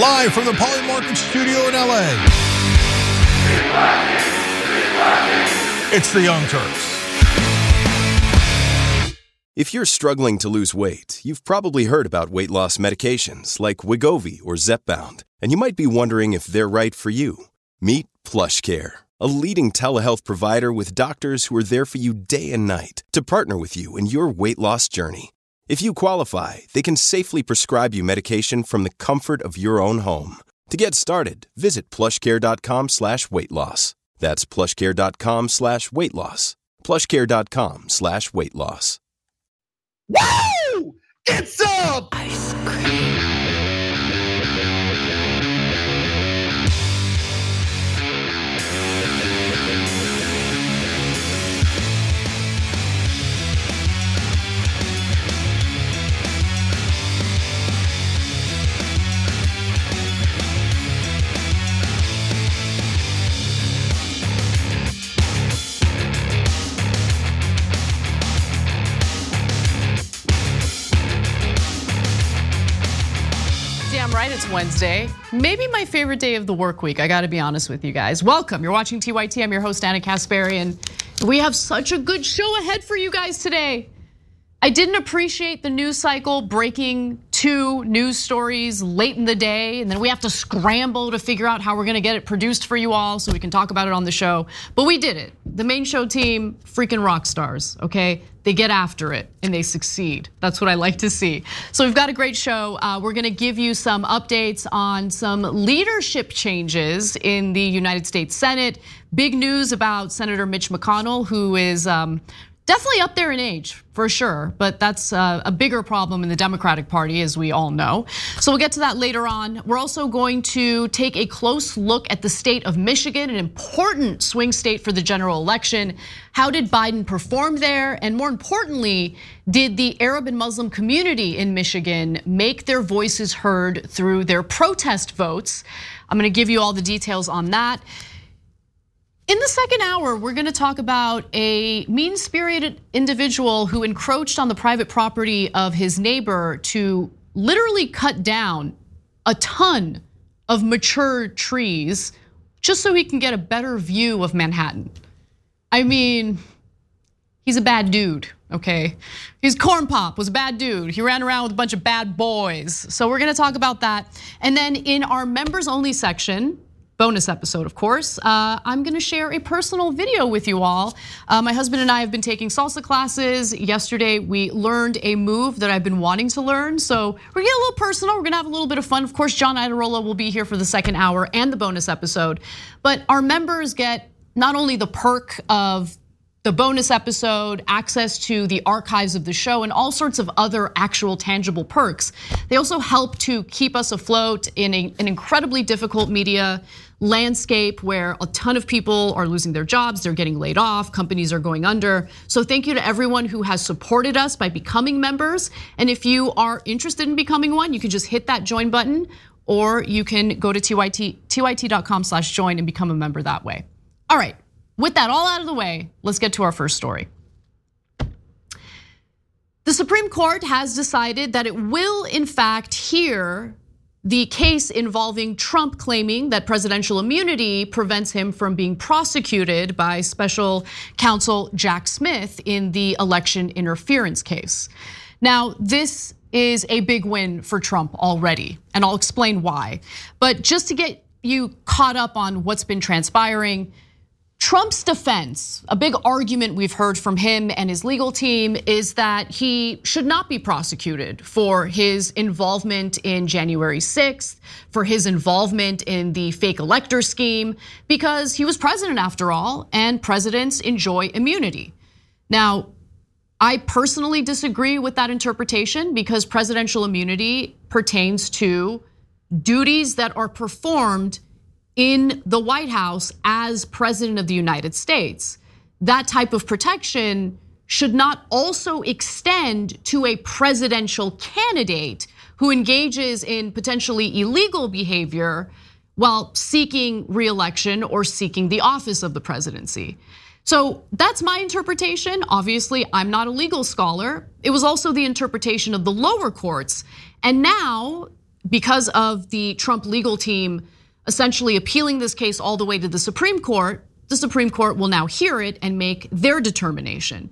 live from the Polymarket studio in LA. It's the Young Turks. If you're struggling to lose weight, you've probably heard about weight loss medications like Wegovy or Zepbound, and you might be wondering if they're right for you. Meet PlushCare, a leading telehealth provider with doctors who are there for you day and night to partner with you in your weight loss journey. If you qualify, they can safely prescribe you medication from the comfort of your own home. To get started, visit plushcare.com slash weight loss. That's plushcare.com slash weight loss. Plushcare.com slash weight loss. Woo! It's up! Ice cream. Damn right it's Wednesday. Maybe my favorite day of the work week. I gotta be honest with you guys. Welcome. You're watching TYT. I'm your host, Ana Kasparian. We have such a good show ahead for you guys today. I didn't appreciate the news cycle breaking two news stories late in the day, and then we have to scramble to figure out how we're gonna get it produced for you all so we can talk about it on the show. But we did it. The main show team, freaking rock stars, okay? They get after it and they succeed. That's what I like to see. So we've got a great show. Uh, we're gonna give you some updates on some leadership changes in the United States Senate. Big news about Senator Mitch McConnell, who is um, Definitely up there in age, for sure, but that's uh, a bigger problem in the Democratic Party, as we all know. So we'll get to that later on. We're also going to take a close look at the state of Michigan, an important swing state for the general election. How did Biden perform there? And more importantly, did the Arab and Muslim community in Michigan make their voices heard through their protest votes? I'm gonna give you all the details on that. In the second hour, we're gonna talk about a mean spirited individual who encroached on the private property of his neighbor to literally cut down a ton of mature trees just so he can get a better view of Manhattan. I mean, he's a bad dude, okay? He's corn pop was a bad dude. He ran around with a bunch of bad boys. So we're gonna talk about that. And then in our members only section, bonus episode, of course. Uh, I'm gonna share a personal video with you all. Uh, my husband and I have been taking salsa classes. Yesterday, we learned a move that I've been wanting to learn. So we're getting a little personal. We're gonna have a little bit of fun. Of course, John Iadarola will be here for the second hour and the bonus episode. But our members get not only the perk of the bonus episode, access to the archives of the show, and all sorts of other actual tangible perks. They also help to keep us afloat in a, an incredibly difficult media landscape where a ton of people are losing their jobs, they're getting laid off, companies are going under. So thank you to everyone who has supported us by becoming members. And if you are interested in becoming one, you can just hit that join button or you can go to tyt, tyt.com slash join and become a member that way. All right, with that all out of the way, let's get to our first story. The Supreme Court has decided that it will, in fact, hear the case involving Trump claiming that presidential immunity prevents him from being prosecuted by special counsel Jack Smith in the election interference case. Now, this is a big win for Trump already, and I'll explain why. But just to get you caught up on what's been transpiring, Trump's defense, a big argument we've heard from him and his legal team is that he should not be prosecuted for his involvement in January 6th, for his involvement in the fake elector scheme, because he was president after all, and presidents enjoy immunity. Now, I personally disagree with that interpretation because presidential immunity pertains to duties that are performed in the White House as president of the United States. That type of protection should not also extend to a presidential candidate who engages in potentially illegal behavior while seeking reelection or seeking the office of the presidency. So that's my interpretation. Obviously, I'm not a legal scholar. It was also the interpretation of the lower courts. And now because of the Trump legal team essentially appealing this case all the way to the Supreme Court, the Supreme Court will now hear it and make their determination.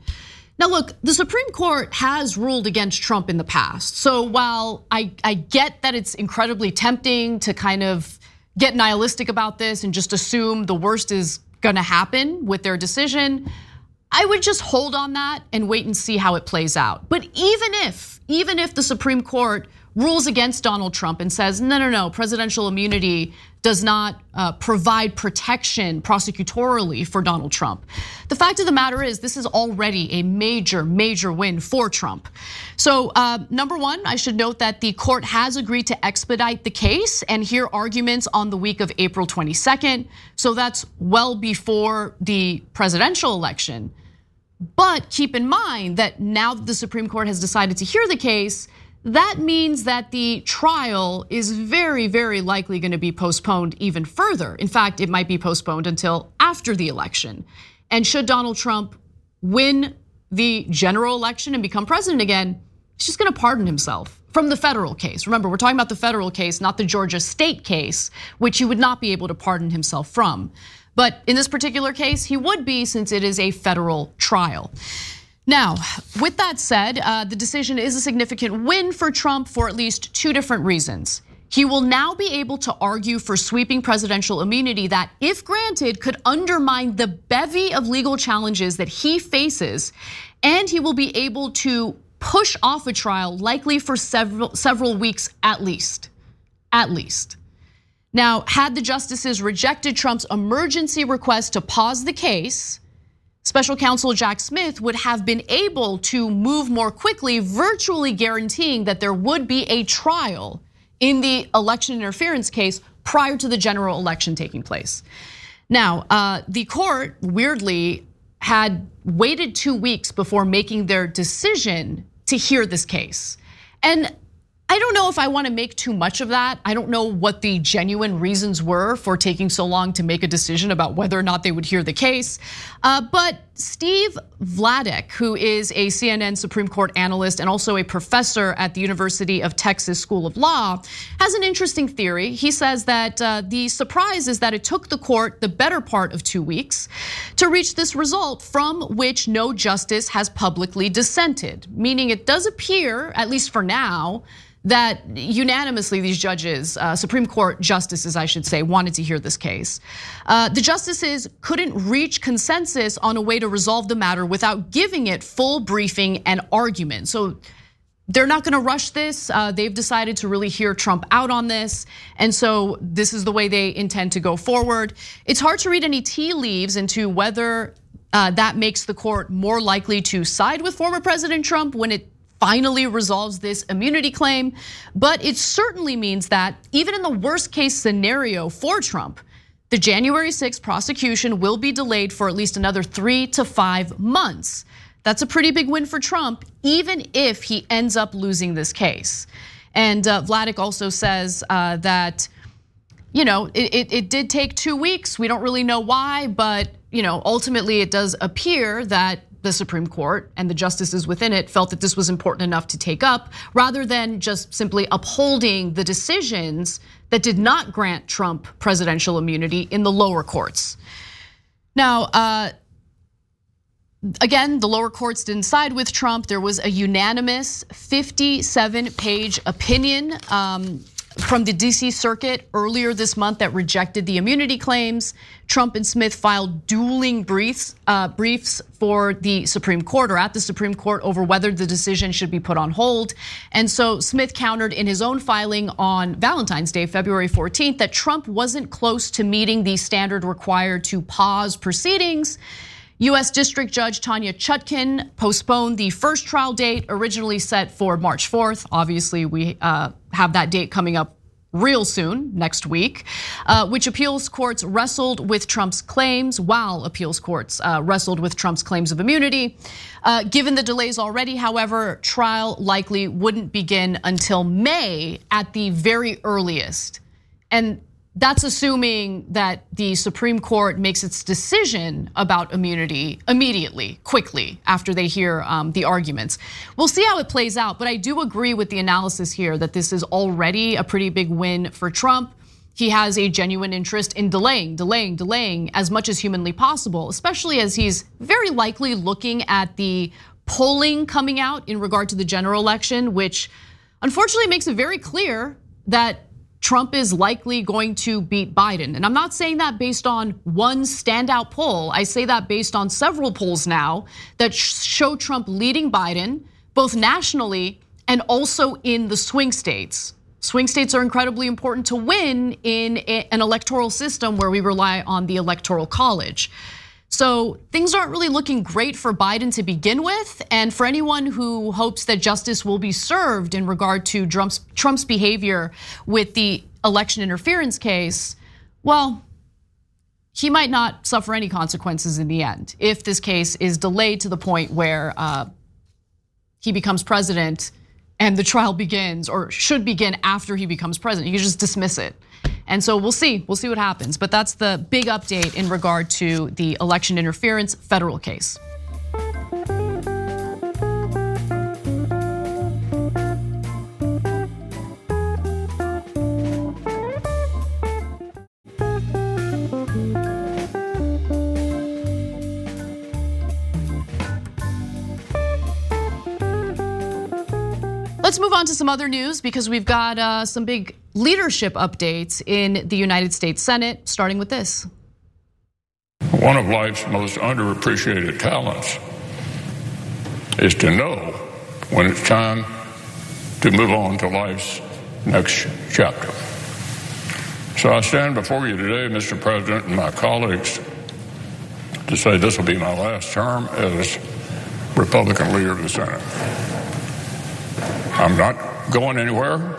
Now, look, the Supreme Court has ruled against Trump in the past. So while I, I get that it's incredibly tempting to kind of get nihilistic about this and just assume the worst is gonna happen with their decision, I would just hold on that and wait and see how it plays out. But even if, even if the Supreme Court rules against Donald Trump and says, no, no, no, presidential immunity does not uh, provide protection prosecutorially for Donald Trump. The fact of the matter is, this is already a major, major win for Trump. So, uh, number one, I should note that the court has agreed to expedite the case and hear arguments on the week of April 22nd. So, that's well before the presidential election. But keep in mind that now that the Supreme Court has decided to hear the case, that means that the trial is very, very likely going to be postponed even further. In fact, it might be postponed until after the election. And should Donald Trump win the general election and become president again, he's just going to pardon himself from the federal case. Remember, we're talking about the federal case, not the Georgia state case, which he would not be able to pardon himself from. But in this particular case, he would be since it is a federal trial. Now, with that said, uh, the decision is a significant win for Trump for at least two different reasons. He will now be able to argue for sweeping presidential immunity that, if granted, could undermine the bevy of legal challenges that he faces, and he will be able to push off a trial likely for several several weeks at least. At least. Now, had the justices rejected Trump's emergency request to pause the case, Special counsel Jack Smith would have been able to move more quickly, virtually guaranteeing that there would be a trial in the election interference case prior to the general election taking place. Now, uh, the court weirdly had waited two weeks before making their decision to hear this case. And I don't know if I want to make too much of that. I don't know what the genuine reasons were for taking so long to make a decision about whether or not they would hear the case. Uh, but Steve Vladeck, who is a CNN Supreme Court analyst and also a professor at the University of Texas School of Law, has an interesting theory. He says that uh, the surprise is that it took the court the better part of two weeks to reach this result from which no justice has publicly dissented, meaning it does appear, at least for now, that unanimously these judges, uh, Supreme Court justices, I should say, wanted to hear this case. Uh, the justices couldn't reach consensus on a way to resolve the matter without giving it full briefing and argument. So they're not going to rush this. Uh, they've decided to really hear Trump out on this. And so this is the way they intend to go forward. It's hard to read any tea leaves into whether that makes the court more likely to side with former President Trump when it finally resolves this immunity claim. But it certainly means that even in the worst case scenario for Trump, the January 6th prosecution will be delayed for at least another three to five months. That's a pretty big win for Trump, even if he ends up losing this case. And uh, Vladeck also says uh, that, you know, it, it did take two weeks. We don't really know why, but you know, ultimately it does appear that the Supreme Court and the justices within it felt that this was important enough to take up, rather than just simply upholding the decisions that did not grant Trump presidential immunity in the lower courts. Now, uh, again, the lower courts didn't side with Trump. There was a unanimous 57 page opinion um, from the DC Circuit earlier this month that rejected the immunity claims. Trump and Smith filed dueling briefs, uh, briefs for the Supreme Court or at the Supreme Court over whether the decision should be put on hold. And so Smith countered in his own filing on Valentine's Day, February 14th, that Trump wasn't close to meeting the standard required to pause proceedings. US District Judge Tanya Chutkan postponed the first trial date originally set for March 4th. Obviously, we uh, have that date coming up real soon, next week, uh, which appeals courts wrestled with Trump's claims, while appeals courts uh, wrestled with Trump's claims of immunity. Given the delays already, however, trial likely wouldn't begin until May at the very earliest. And that's assuming that the Supreme Court makes its decision about immunity immediately, quickly, after they hear um, the arguments. We'll see how it plays out, but I do agree with the analysis here that this is already a pretty big win for Trump. He has a genuine interest in delaying, delaying, delaying as much as humanly possible, especially as he's very likely looking at the polling coming out in regard to the general election, which unfortunately makes it very clear that Trump is likely going to beat Biden. And I'm not saying that based on one standout poll. I say that based on several polls now that show Trump leading Biden, both nationally and also in the swing states. Swing states are incredibly important to win in an electoral system where we rely on the electoral college. So things aren't really looking great for Biden to begin with. And for anyone who hopes that justice will be served in regard to Trump's, Trump's behavior with the election interference case, well, he might not suffer any consequences in the end if this case is delayed to the point where uh, he becomes president and the trial begins or should begin after he becomes president. You just dismiss it. And so we'll see, we'll see what happens. But that's the big update in regard to the election interference federal case. Move on to some other news because we've got uh, some big leadership updates in the United States Senate, starting with this. One of life's most underappreciated talents is to know when it's time to move on to life's next chapter. So I stand before you today, Mr. President, and my colleagues, to say this will be my last term as Republican leader of the Senate. I'm not going anywhere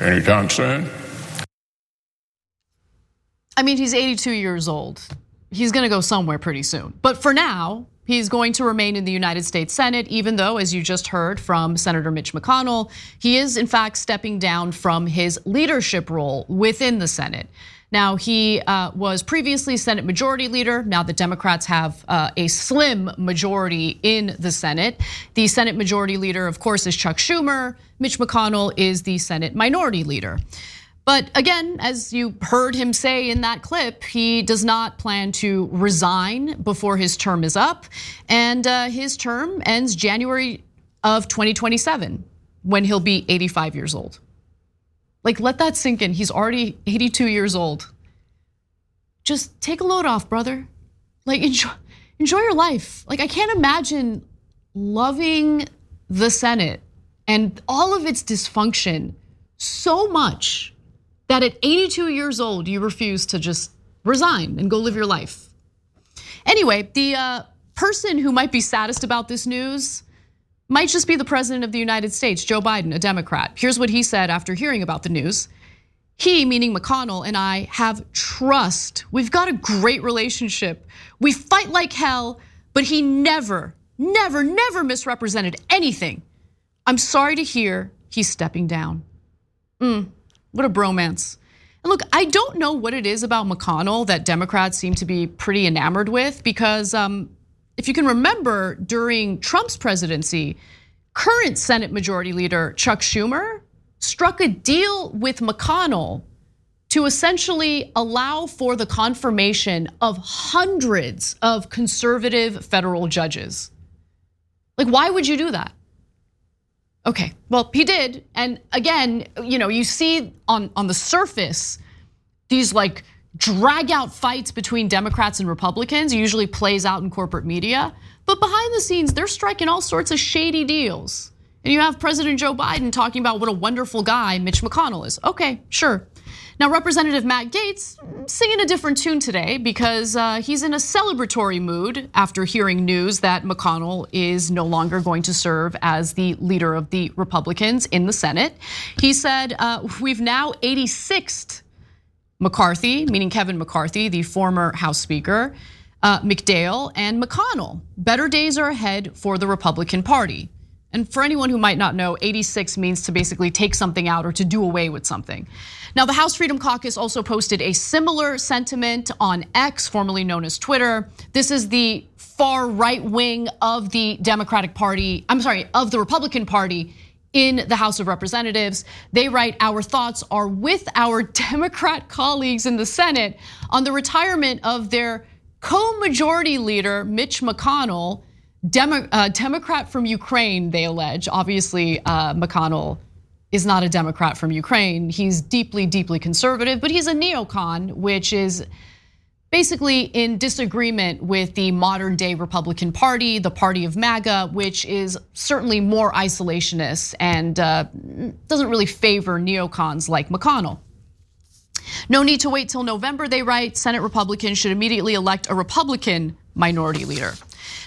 anytime soon. I mean, he's 82 years old. He's going to go somewhere pretty soon. But for now, he's going to remain in the United States Senate, even though, as you just heard from Senator Mitch McConnell, he is in fact stepping down from his leadership role within the Senate. Now, he uh, was previously Senate Majority Leader. Now, the Democrats have uh, a slim majority in the Senate. The Senate Majority Leader, of course, is Chuck Schumer. Mitch McConnell is the Senate Minority Leader. But again, as you heard him say in that clip, he does not plan to resign before his term is up. And uh, his term ends January of 2027 when he'll be 85 years old. Like, let that sink in. He's already 82 years old. Just take a load off, brother. Like, enjoy, enjoy your life. Like, I can't imagine loving the Senate and all of its dysfunction so much that at 82 years old, you refuse to just resign and go live your life. Anyway, the uh, person who might be saddest about this news might just be the president of the United States, Joe Biden, a Democrat. Here's what he said after hearing about the news. He, meaning McConnell, and I have trust. We've got a great relationship. We fight like hell, but he never, never, never misrepresented anything. I'm sorry to hear he's stepping down. Mm, what a bromance. And look, I don't know what it is about McConnell that Democrats seem to be pretty enamored with because um, if you can remember, during Trump's presidency, current Senate Majority Leader Chuck Schumer struck a deal with McConnell to essentially allow for the confirmation of hundreds of conservative federal judges. Like, why would you do that? Okay, well, he did. And again, you know, you see on, on the surface these like drag out fights between Democrats and Republicans usually plays out in corporate media. But behind the scenes, they're striking all sorts of shady deals. And you have President Joe Biden talking about what a wonderful guy Mitch McConnell is. Okay, sure. Now, Representative Matt Gaetz singing a different tune today because uh, he's in a celebratory mood after hearing news that McConnell is no longer going to serve as the leader of the Republicans in the Senate. He said, uh, We've now 86th McCarthy, meaning Kevin McCarthy, the former House Speaker, uh, McDaniel, and McConnell. Better days are ahead for the Republican Party. And for anyone who might not know, 86 means to basically take something out or to do away with something. Now, the House Freedom Caucus also posted a similar sentiment on X, formerly known as Twitter. This is the far right wing of the Democratic Party, I'm sorry, of the Republican Party in the House of Representatives. They write, Our thoughts are with our Democrat colleagues in the Senate on the retirement of their co majority leader, Mitch McConnell, uh, Democrat from Ukraine, they allege. Obviously, uh, McConnell is not a Democrat from Ukraine. He's deeply, deeply conservative, but he's a neocon, which is basically in disagreement with the modern day Republican Party, the party of MAGA, which is certainly more isolationist and uh, doesn't really favor neocons like McConnell. No need to wait till November, they write. Senate Republicans should immediately elect a Republican minority leader.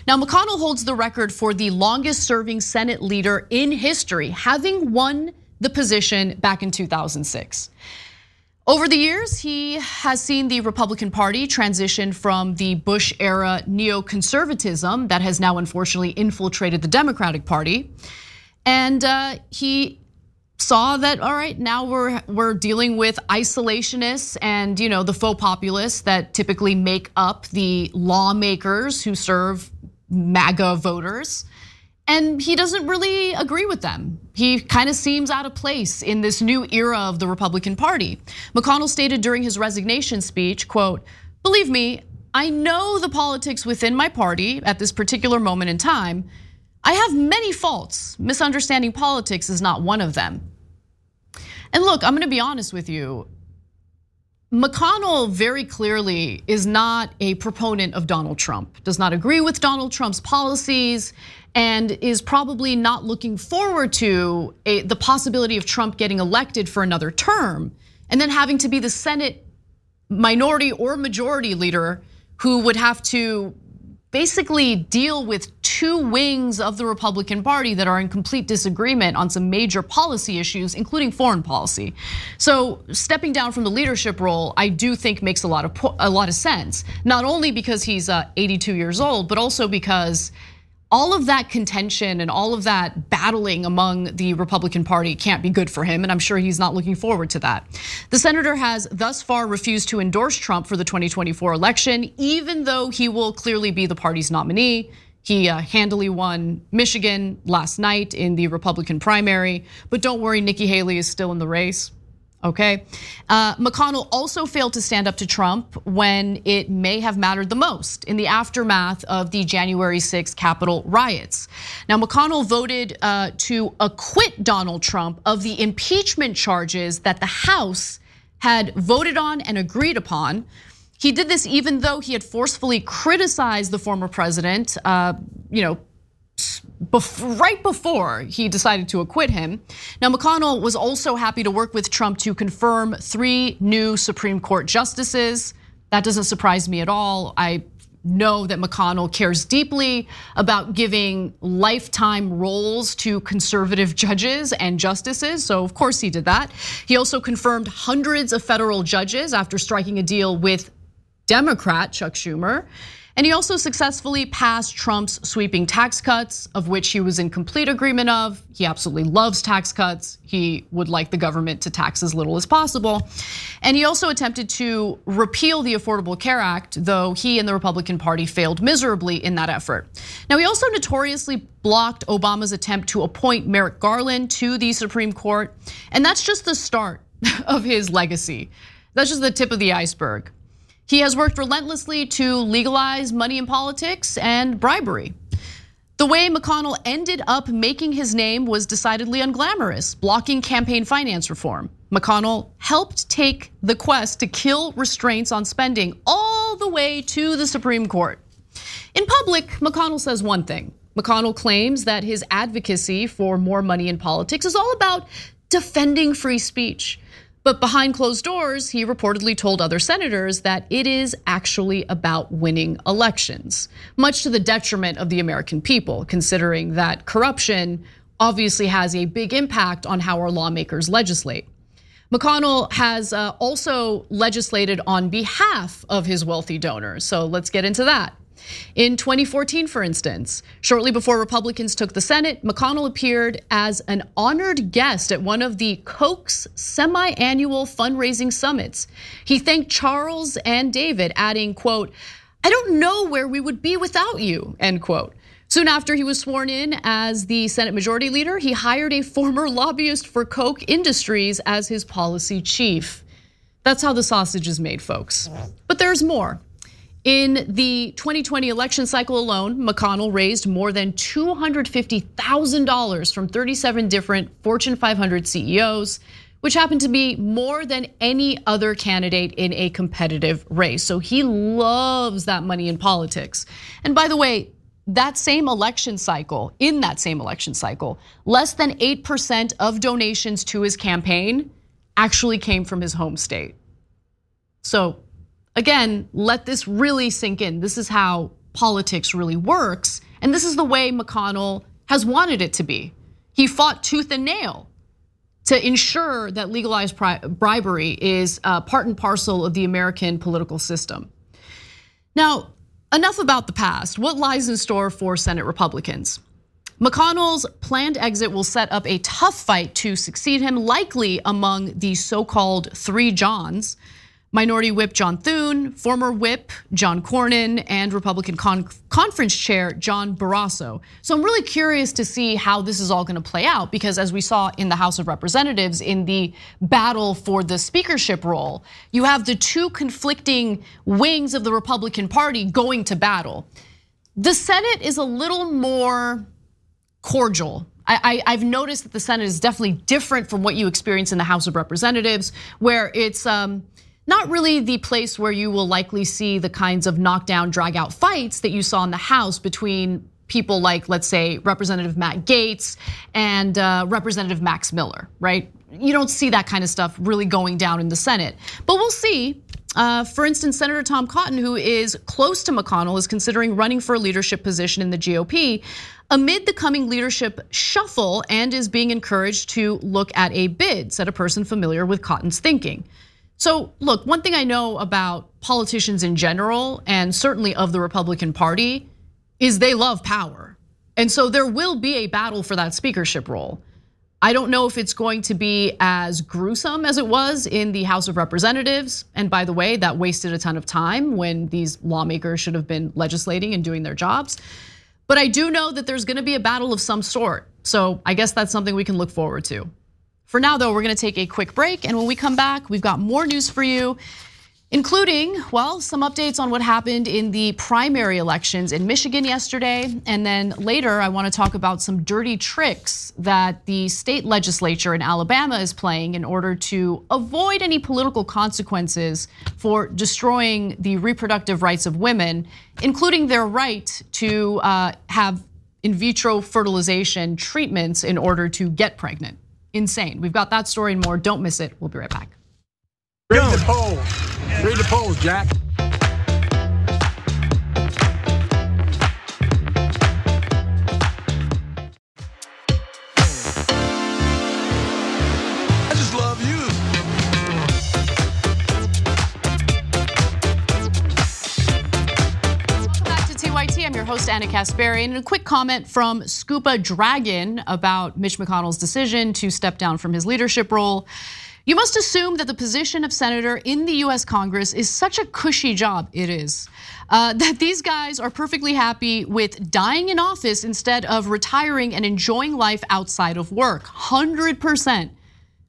Now, McConnell holds the record for the longest serving Senate leader in history, having won the position back in 2006. Over the years, he has seen the Republican Party transition from the Bush era neoconservatism that has now unfortunately infiltrated the Democratic Party. And uh, he saw that all right now we're we're dealing with isolationists and you know the faux populists that typically make up the lawmakers who serve MAGA voters and he doesn't really agree with them. He kind of seems out of place in this new era of the Republican Party. McConnell stated during his resignation speech, quote, "Believe me, I know the politics within my party at this particular moment in time. I have many faults. Misunderstanding politics is not one of them." And look, I'm going to be honest with you. McConnell very clearly is not a proponent of Donald Trump, does not agree with Donald Trump's policies, and is probably not looking forward to a, the possibility of Trump getting elected for another term and then having to be the Senate minority or majority leader who would have to basically deal with two wings of the Republican Party that are in complete disagreement on some major policy issues, including foreign policy. So stepping down from the leadership role, I do think makes a lot of a lot of sense. Not only because he's uh, 82 years old, but also because all of that contention and all of that battling among the Republican Party can't be good for him, and I'm sure he's not looking forward to that. The senator has thus far refused to endorse Trump for the 2024 election, even though he will clearly be the party's nominee. He uh, handily won Michigan last night in the Republican primary, but don't worry, Nikki Haley is still in the race. Okay. Uh, McConnell also failed to stand up to Trump when it may have mattered the most in the aftermath of the January 6th Capitol riots. Now, McConnell voted uh, to acquit Donald Trump of the impeachment charges that the House had voted on and agreed upon. He did this even though he had forcefully criticized the former president, uh, you know, right before he decided to acquit him. Now, McConnell was also happy to work with Trump to confirm three new Supreme Court justices. That doesn't surprise me at all. I know that McConnell cares deeply about giving lifetime roles to conservative judges and justices. So, of course, he did that. He also confirmed hundreds of federal judges after striking a deal with Democrat Chuck Schumer. And he also successfully passed Trump's sweeping tax cuts, of which he was in complete agreement of. He absolutely loves tax cuts. He would like the government to tax as little as possible. And he also attempted to repeal the Affordable Care Act, though he and the Republican Party failed miserably in that effort. Now, he also notoriously blocked Obama's attempt to appoint Merrick Garland to the Supreme Court. And that's just the start of his legacy. That's just the tip of the iceberg. He has worked relentlessly to legalize money in politics and bribery. The way McConnell ended up making his name was decidedly unglamorous, blocking campaign finance reform. McConnell helped take the quest to kill restraints on spending all the way to the Supreme Court. In public, McConnell says one thing. McConnell claims that his advocacy for more money in politics is all about defending free speech. But behind closed doors, he reportedly told other senators that it is actually about winning elections, much to the detriment of the American people, considering that corruption obviously has a big impact on how our lawmakers legislate. McConnell has uh, also legislated on behalf of his wealthy donors. So let's get into that. In 2014, for instance, shortly before Republicans took the Senate, McConnell appeared as an honored guest at one of the Koch's semi annual fundraising summits. He thanked Charles and David, adding, quote, I don't know where we would be without you, end quote. Soon after he was sworn in as the Senate Majority Leader, he hired a former lobbyist for Koch Industries as his policy chief. That's how the sausage is made, folks. But there's more. In the 2020 election cycle alone, McConnell raised more than $250,000 from 37 different Fortune 500 CEOs, which happened to be more than any other candidate in a competitive race. So he loves that money in politics. And by the way, that same election cycle, in that same election cycle, less than 8% of donations to his campaign actually came from his home state. So, again, let this really sink in. This is how politics really works. And this is the way McConnell has wanted it to be. He fought tooth and nail to ensure that legalized bribery is part and parcel of the American political system. Now, Enough about the past. What lies in store for Senate Republicans? McConnell's planned exit will set up a tough fight to succeed him, likely among the so called three Johns Minority Whip John Thune, former Whip John Cornyn, and Republican Con Conference Chair John Barrasso. So I'm really curious to see how this is all going to play out because, as we saw in the House of Representatives in the battle for the speakership role, you have the two conflicting wings of the Republican Party going to battle. The Senate is a little more cordial I, have noticed that the Senate is definitely different from what you experience in the House of Representatives, where it's um, not really the place where you will likely see the kinds of knockdown, drag out fights that you saw in the House between people like, let's say, Representative Matt Gaetz and uh, Representative Max Miller, right? You don't see that kind of stuff really going down in the Senate. But we'll see. Uh, for instance, Senator Tom Cotton, who is close to McConnell, is considering running for a leadership position in the GOP amid the coming leadership shuffle and is being encouraged to look at a bid, said a person familiar with Cotton's thinking. So, look, one thing I know about politicians in general, and certainly of the Republican Party, is they love power. And so there will be a battle for that speakership role. I don't know if it's going to be as gruesome as it was in the House of Representatives. And by the way, that wasted a ton of time when these lawmakers should have been legislating and doing their jobs. But I do know that there's gonna be a battle of some sort. So I guess that's something we can look forward to. For now, though, we're gonna take a quick break. And when we come back, we've got more news for you, including, well, some updates on what happened in the primary elections in Michigan yesterday. And then later, I wanna talk about some dirty tricks that the state legislature in Alabama is playing in order to avoid any political consequences for destroying the reproductive rights of women, including their right to uh, have in vitro fertilization treatments in order to get pregnant insane. We've got that story and more. Don't miss it. We'll be right back. Read the polls. Read the polls, Jack. Host, Ana Kasparian. And a quick comment from Scupa Dragon about Mitch McConnell's decision to step down from his leadership role. You must assume that the position of senator in the US Congress is such a cushy job. It is. Uh, that these guys are perfectly happy with dying in office instead of retiring and enjoying life outside of work. 100%.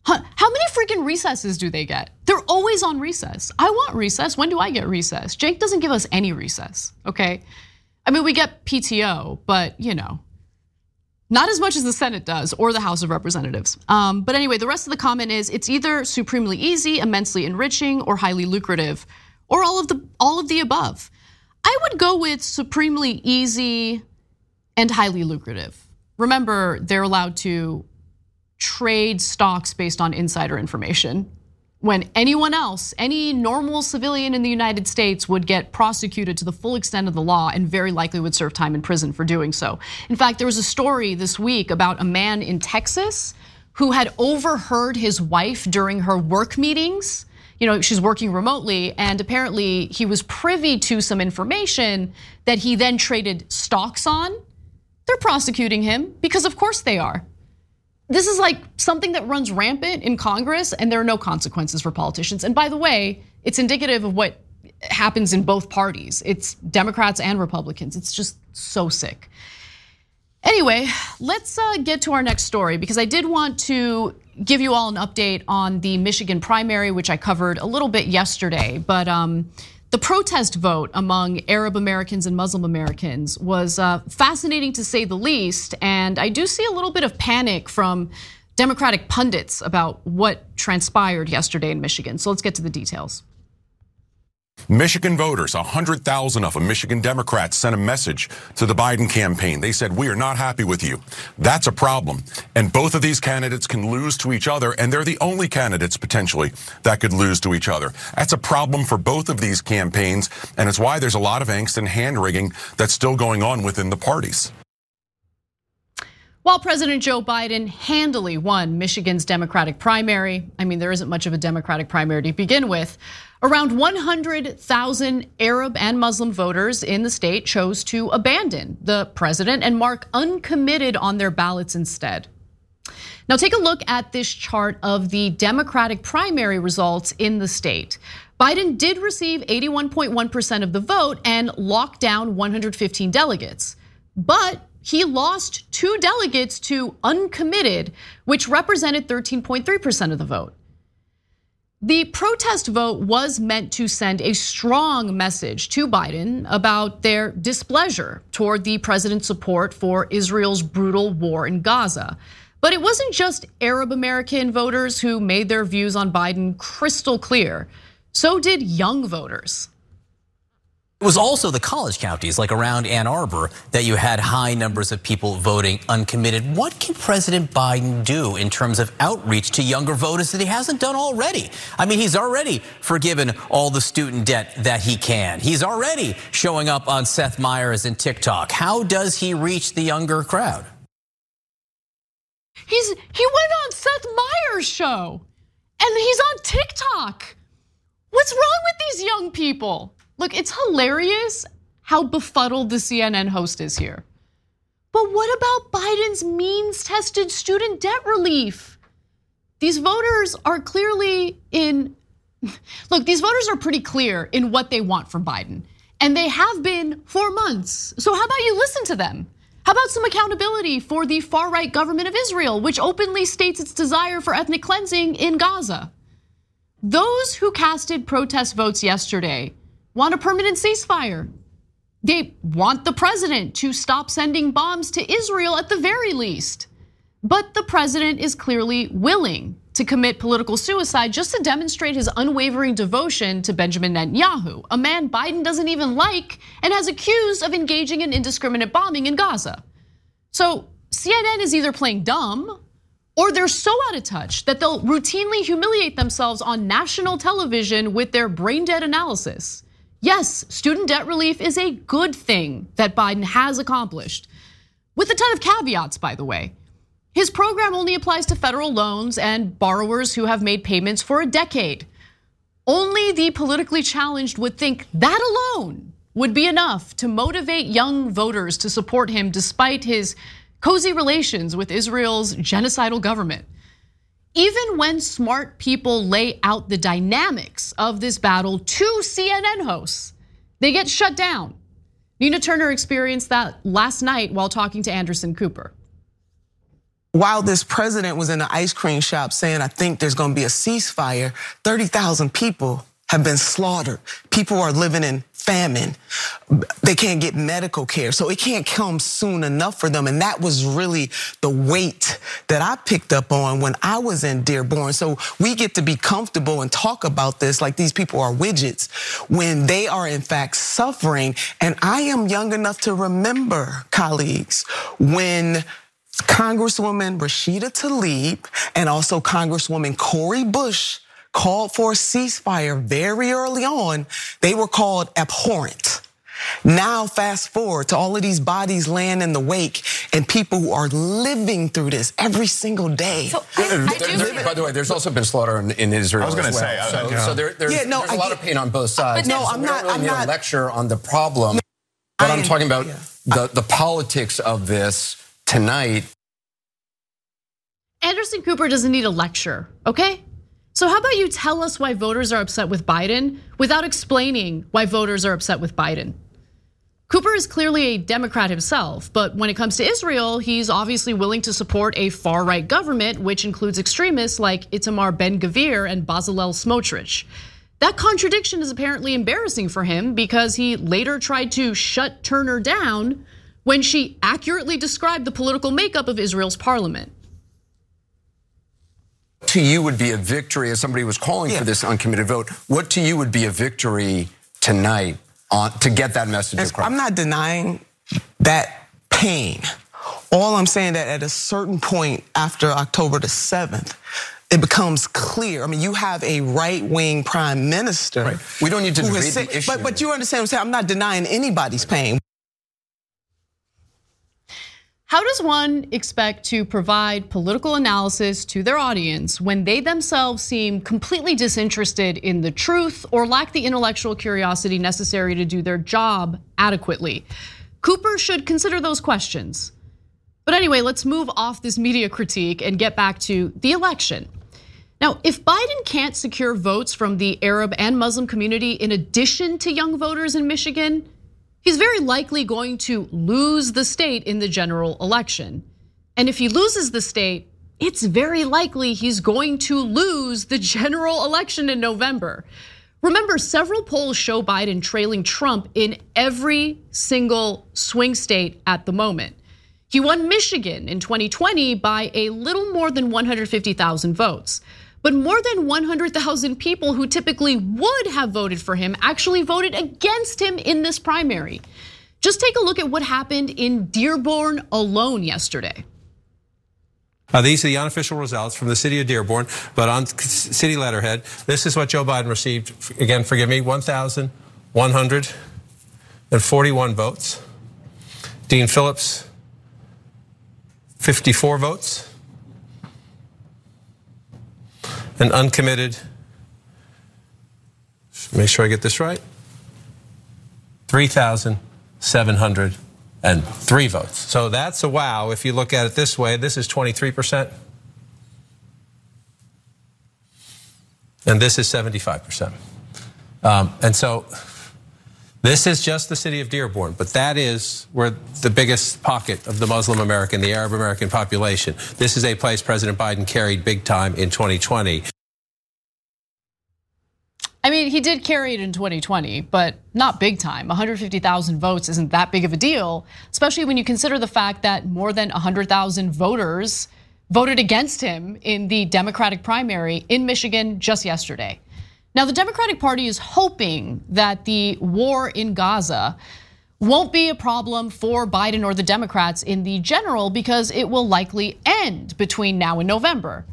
How many freaking recesses do they get? They're always on recess. I want recess. When do I get recess? Jake doesn't give us any recess, okay? I mean, we get PTO, but you know, not as much as the Senate does or the House of Representatives. Um, but anyway, the rest of the comment is it's either supremely easy, immensely enriching, or highly lucrative, or all of the all of the above. I would go with supremely easy and highly lucrative. Remember, they're allowed to trade stocks based on insider information when anyone else, any normal civilian in the United States would get prosecuted to the full extent of the law and very likely would serve time in prison for doing so. In fact, there was a story this week about a man in Texas who had overheard his wife during her work meetings you know, she's working remotely, and apparently he was privy to some information that he then traded stocks on. They're prosecuting him because, of course, they are. This is like something that runs rampant in Congress, and there are no consequences for politicians. And by the way, it's indicative of what happens in both parties. It's Democrats and Republicans. It's just so sick. Anyway, let's uh, get to our next story because I did want to give you all an update on the Michigan primary, which I covered a little bit yesterday. But um, the protest vote among Arab Americans and Muslim Americans was uh, fascinating to say the least. And I do see a little bit of panic from Democratic pundits about what transpired yesterday in Michigan. So let's get to the details. Michigan voters, 100,000 of them, Michigan Democrats, sent a message to the Biden campaign. They said, We are not happy with you. That's a problem. And both of these candidates can lose to each other, and they're the only candidates potentially that could lose to each other. That's a problem for both of these campaigns, and it's why there's a lot of angst and hand wringing that's still going on within the parties. While President Joe Biden handily won Michigan's Democratic primary, I mean, there isn't much of a Democratic primary to begin with. Around 100,000 Arab and Muslim voters in the state chose to abandon the president and mark uncommitted on their ballots instead. Now, take a look at this chart of the Democratic primary results in the state. Biden did receive 81.1% of the vote and locked down 115 delegates, but he lost two delegates to uncommitted, which represented 13.3% of the vote. The protest vote was meant to send a strong message to Biden about their displeasure toward the president's support for Israel's brutal war in Gaza. But it wasn't just Arab American voters who made their views on Biden crystal clear. So did young voters. It was also the college counties, like around Ann Arbor, that you had high numbers of people voting uncommitted. What can President Biden do in terms of outreach to younger voters that he hasn't done already? I mean, he's already forgiven all the student debt that he can. He's already showing up on Seth Meyers and TikTok. How does he reach the younger crowd? He's he went on Seth Meyers' show, and he's on TikTok. What's wrong with these young people? Look, it's hilarious how befuddled the CNN host is here. But what about Biden's means tested student debt relief? These voters are clearly in, look, these voters are pretty clear in what they want from Biden, and they have been for months. So, how about you listen to them? How about some accountability for the far right government of Israel, which openly states its desire for ethnic cleansing in Gaza? Those who casted protest votes yesterday want a permanent ceasefire. They want the president to stop sending bombs to Israel at the very least. But the president is clearly willing to commit political suicide just to demonstrate his unwavering devotion to Benjamin Netanyahu, a man Biden doesn't even like and has accused of engaging in indiscriminate bombing in Gaza. So CNN is either playing dumb or they're so out of touch that they'll routinely humiliate themselves on national television with their brain dead analysis. Yes, student debt relief is a good thing that Biden has accomplished, with a ton of caveats, by the way. His program only applies to federal loans and borrowers who have made payments for a decade. Only the politically challenged would think that alone would be enough to motivate young voters to support him despite his cozy relations with Israel's genocidal government. Even when smart people lay out the dynamics of this battle to CNN hosts, they get shut down. Nina Turner experienced that last night while talking to Anderson Cooper. While this president was in an ice cream shop saying, I think there's gonna be a ceasefire, 30,000 people have been slaughtered. People are living in famine. They can't get medical care. So it can't come soon enough for them. And that was really the weight that I picked up on when I was in Dearborn. So we get to be comfortable and talk about this like these people are widgets when they are in fact suffering. And I am young enough to remember, colleagues, when Congresswoman Rashida Tlaib and also Congresswoman Cori Bush called for a ceasefire very early on, they were called abhorrent. Now, fast forward to all of these bodies laying in the wake and people who are living through this every single day. So I, I do there, by the way, there's also been slaughter in, in Israel. I was going to well. say, so, yeah. so there, there's, yeah, no, there's a lot of pain on both sides. No, so I'm not. Really I'm need not. a lecture on the problem, no, but I'm talking about yeah. the the politics of this tonight. Anderson Cooper doesn't need a lecture, okay? So, how about you tell us why voters are upset with Biden without explaining why voters are upset with Biden? Cooper is clearly a Democrat himself, but when it comes to Israel, he's obviously willing to support a far right government, which includes extremists like Itamar Ben Gvir and Bezalel Smotrich. That contradiction is apparently embarrassing for him because he later tried to shut Turner down when she accurately described the political makeup of Israel's parliament to you would be a victory, as somebody was calling yeah. for this uncommitted vote, what to you would be a victory tonight on, to get that message across? I'm not denying that pain. All I'm saying that at a certain point after October the 7th, it becomes clear. I mean, you have a right-wing prime minister. Right. We don't need to debate the issue. But, but you understand what I'm saying? I'm not denying anybody's pain. How does one expect to provide political analysis to their audience when they themselves seem completely disinterested in the truth or lack the intellectual curiosity necessary to do their job adequately? Cooper should consider those questions. But anyway, let's move off this media critique and get back to the election. Now, if Biden can't secure votes from the Arab and Muslim community in addition to young voters in Michigan, he's very likely going to lose the state in the general election. And if he loses the state, it's very likely he's going to lose the general election in November. Remember, several polls show Biden trailing Trump in every single swing state at the moment. He won Michigan in 2020 by a little more than 150,000 votes. But more than 100,000 people who typically would have voted for him actually voted against him in this primary. Just take a look at what happened in Dearborn alone yesterday. These are the unofficial results from the city of Dearborn, but on city letterhead, this is what Joe Biden received. Again, forgive me, 1,141 votes. Dean Phillips, 54 votes. An uncommitted, make sure I get this right, 3,703 votes. So that's a wow. If you look at it this way, this is 23%. And this is 75%. Um, and so this is just the city of Dearborn, but that is where the biggest pocket of the Muslim American, the Arab American population. This is a place President Biden carried big time in 2020. I mean, he did carry it in 2020, but not big time. 150,000 votes isn't that big of a deal, especially when you consider the fact that more than 100,000 voters voted against him in the Democratic primary in Michigan just yesterday. Now, the Democratic Party is hoping that the war in Gaza won't be a problem for Biden or the Democrats in the general because it will likely end between now and November.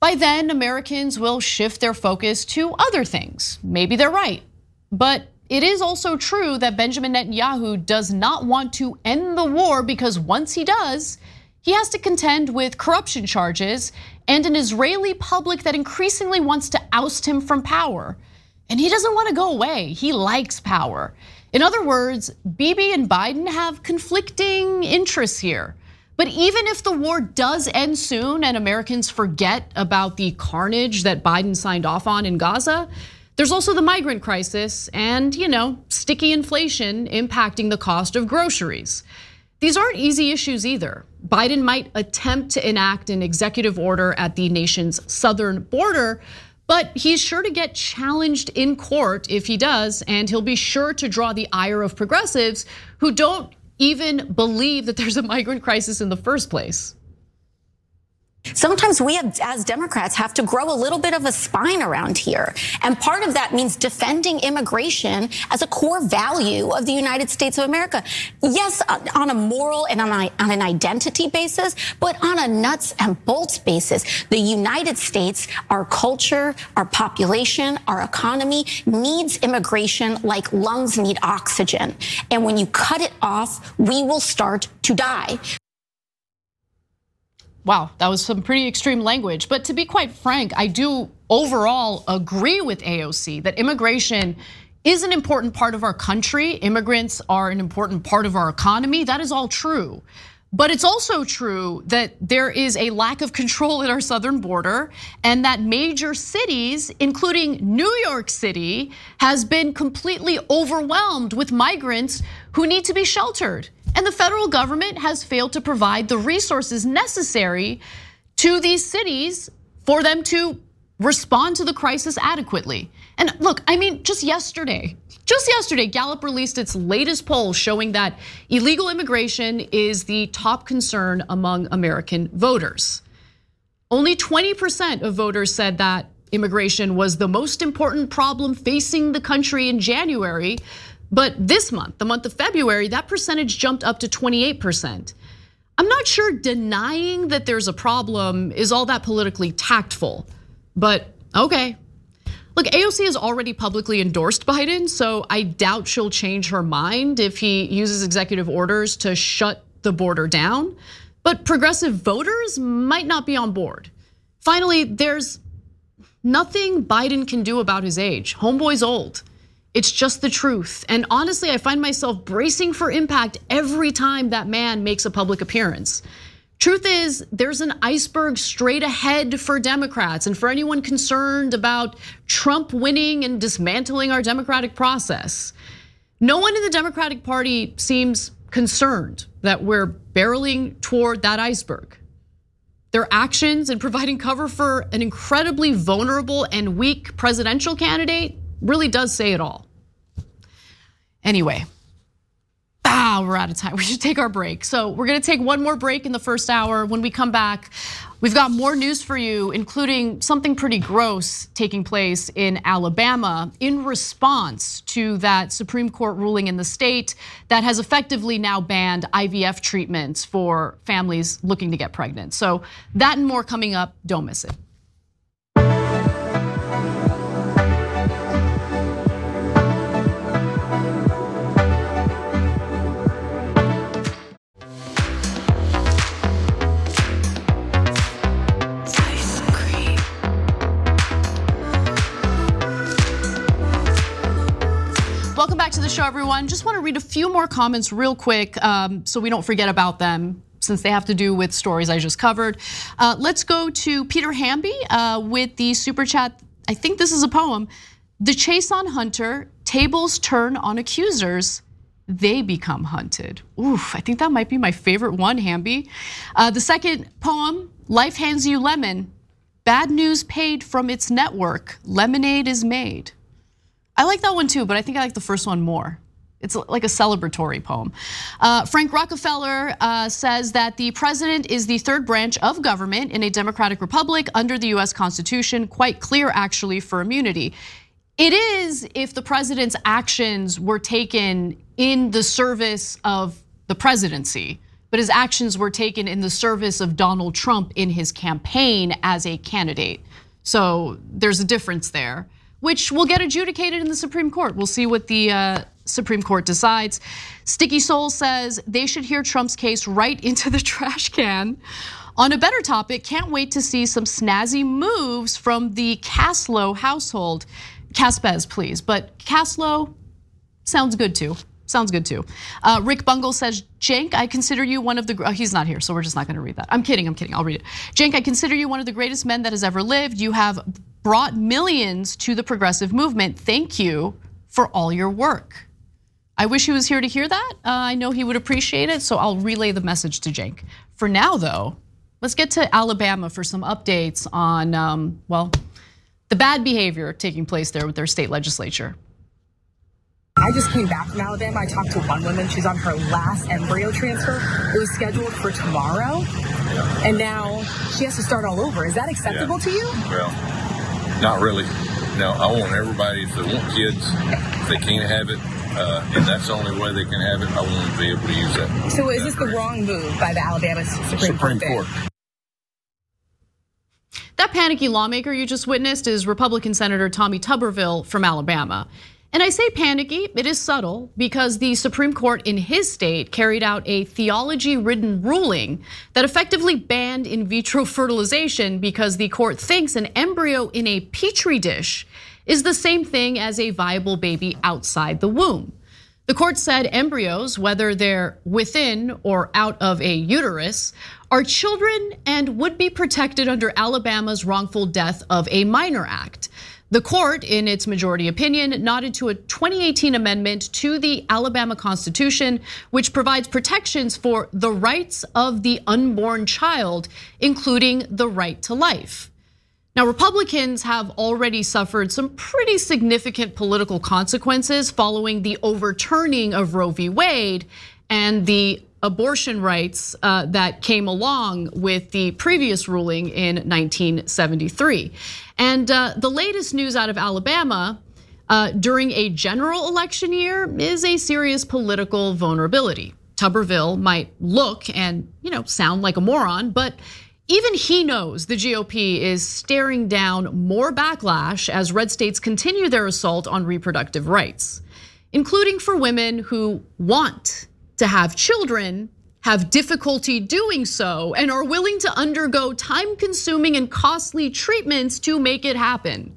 By then, Americans will shift their focus to other things. Maybe they're right. But it is also true that Benjamin Netanyahu does not want to end the war because once he does, he has to contend with corruption charges and an Israeli public that increasingly wants to oust him from power. And he doesn't want to go away. He likes power. In other words, Bibi and Biden have conflicting interests here. But even if the war does end soon and Americans forget about the carnage that Biden signed off on in Gaza, there's also the migrant crisis and, you know, sticky inflation impacting the cost of groceries. These aren't easy issues either. Biden might attempt to enact an executive order at the nation's southern border, but he's sure to get challenged in court if he does, and he'll be sure to draw the ire of progressives who don't even believe that there's a migrant crisis in the first place. Sometimes we have, as Democrats have to grow a little bit of a spine around here. And part of that means defending immigration as a core value of the United States of America. Yes, on a moral and on, an identity basis, but on a nuts and bolts basis. The United States, our culture, our population, our economy needs immigration like lungs need oxygen. And when you cut it off, we will start to die. Wow, that was some pretty extreme language. But to be quite frank, I do overall agree with AOC that immigration is an important part of our country. Immigrants are an important part of our economy. That is all true. But it's also true that there is a lack of control at our southern border, and that major cities, including New York City, has been completely overwhelmed with migrants who need to be sheltered. And the federal government has failed to provide the resources necessary to these cities for them to respond to the crisis adequately. And look, I mean, just yesterday, just yesterday, Gallup released its latest poll showing that illegal immigration is the top concern among American voters. Only 20% of voters said that immigration was the most important problem facing the country in January, but this month, the month of February, that percentage jumped up to 28%. I'm not sure denying that there's a problem is all that politically tactful, but okay. Look, AOC has already publicly endorsed Biden, so I doubt she'll change her mind if he uses executive orders to shut the border down. But progressive voters might not be on board. Finally, there's nothing Biden can do about his age. Homeboy's old. It's just the truth. And honestly, I find myself bracing for impact every time that man makes a public appearance. Truth is, there's an iceberg straight ahead for Democrats and for anyone concerned about Trump winning and dismantling our democratic process. No one in the Democratic Party seems concerned that we're barreling toward that iceberg. Their actions in providing cover for an incredibly vulnerable and weak presidential candidate really does say it all. Anyway, ah, we're out of time. We should take our break. So we're gonna take one more break in the first hour. When we come back, we've got more news for you, including something pretty gross taking place in Alabama in response to that Supreme Court ruling in the state that has effectively now banned IVF treatments for families looking to get pregnant. So that and more coming up. Don't miss it. Welcome back to the show, everyone. Just want to read a few more comments real quick um, so we don't forget about them since they have to do with stories I just covered. Uh, let's go to Peter Hamby uh, with the super chat. I think this is a poem. The chase on Hunter, tables turn on accusers, they become hunted. Oof, I think that might be my favorite one, Hamby. Uh, the second poem, Life Hands You Lemon, bad news paid from its network, lemonade is made. I like that one too, but I think I like the first one more. It's like a celebratory poem. Uh, Frank Rockefeller uh, says that the president is the third branch of government in a democratic republic under the US Constitution, quite clear actually for immunity. It is if the president's actions were taken in the service of the presidency, but his actions were taken in the service of Donald Trump in his campaign as a candidate. So there's a difference there which will get adjudicated in the Supreme Court. We'll see what the uh, Supreme Court decides. Sticky Soul says they should hear Trump's case right into the trash can. On a better topic, can't wait to see some snazzy moves from the Caslow household. Caspez, please. But Caslow sounds good too. Sounds good too. Uh, Rick Bungle says, Cenk, I consider you one of the, oh, he's not here, so we're just not gonna read that. I'm kidding, I'm kidding, I'll read it. Cenk, I consider you one of the greatest men that has ever lived. You have brought millions to the progressive movement. Thank you for all your work. I wish he was here to hear that. Uh, I know he would appreciate it, so I'll relay the message to Cenk. For now, though, let's get to Alabama for some updates on, um, well, the bad behavior taking place there with their state legislature. I just came back from Alabama. I talked to one woman. She's on her last embryo transfer. It was scheduled for tomorrow. And now she has to start all over. Is that acceptable Yeah. to you? Well, not really. No, I want everybody, if they want kids, if they can't have it, uh, and that's the only way they can have it, I want them to be able to use that. So is this the wrong move by the Alabama Supreme, Supreme Court? Court. That panicky lawmaker you just witnessed is Republican Senator Tommy Tuberville from Alabama. And I say panicky, it is subtle, because the Supreme Court in his state carried out a theology ridden ruling that effectively banned in vitro fertilization because the court thinks an embryo in a petri dish is the same thing as a viable baby outside the womb. The court said embryos, whether they're within or out of a uterus, are children and would be protected under Alabama's Wrongful Death of a Minor Act. The court, in its majority opinion, nodded to a 2018 amendment to the Alabama Constitution, which provides protections for the rights of the unborn child, including the right to life. Now, Republicans have already suffered some pretty significant political consequences following the overturning of Roe v. Wade and the abortion rights uh, that came along with the previous ruling in 1973. And uh, the latest news out of Alabama uh, during a general election year is a serious political vulnerability. Tuberville might look and you know sound like a moron, but even he knows the GOP is staring down more backlash as red states continue their assault on reproductive rights, including for women who want to have children, have difficulty doing so, and are willing to undergo time consuming and costly treatments to make it happen.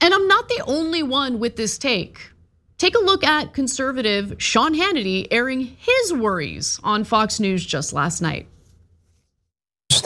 And I'm not the only one with this take. Take a look at conservative Sean Hannity airing his worries on Fox News just last night.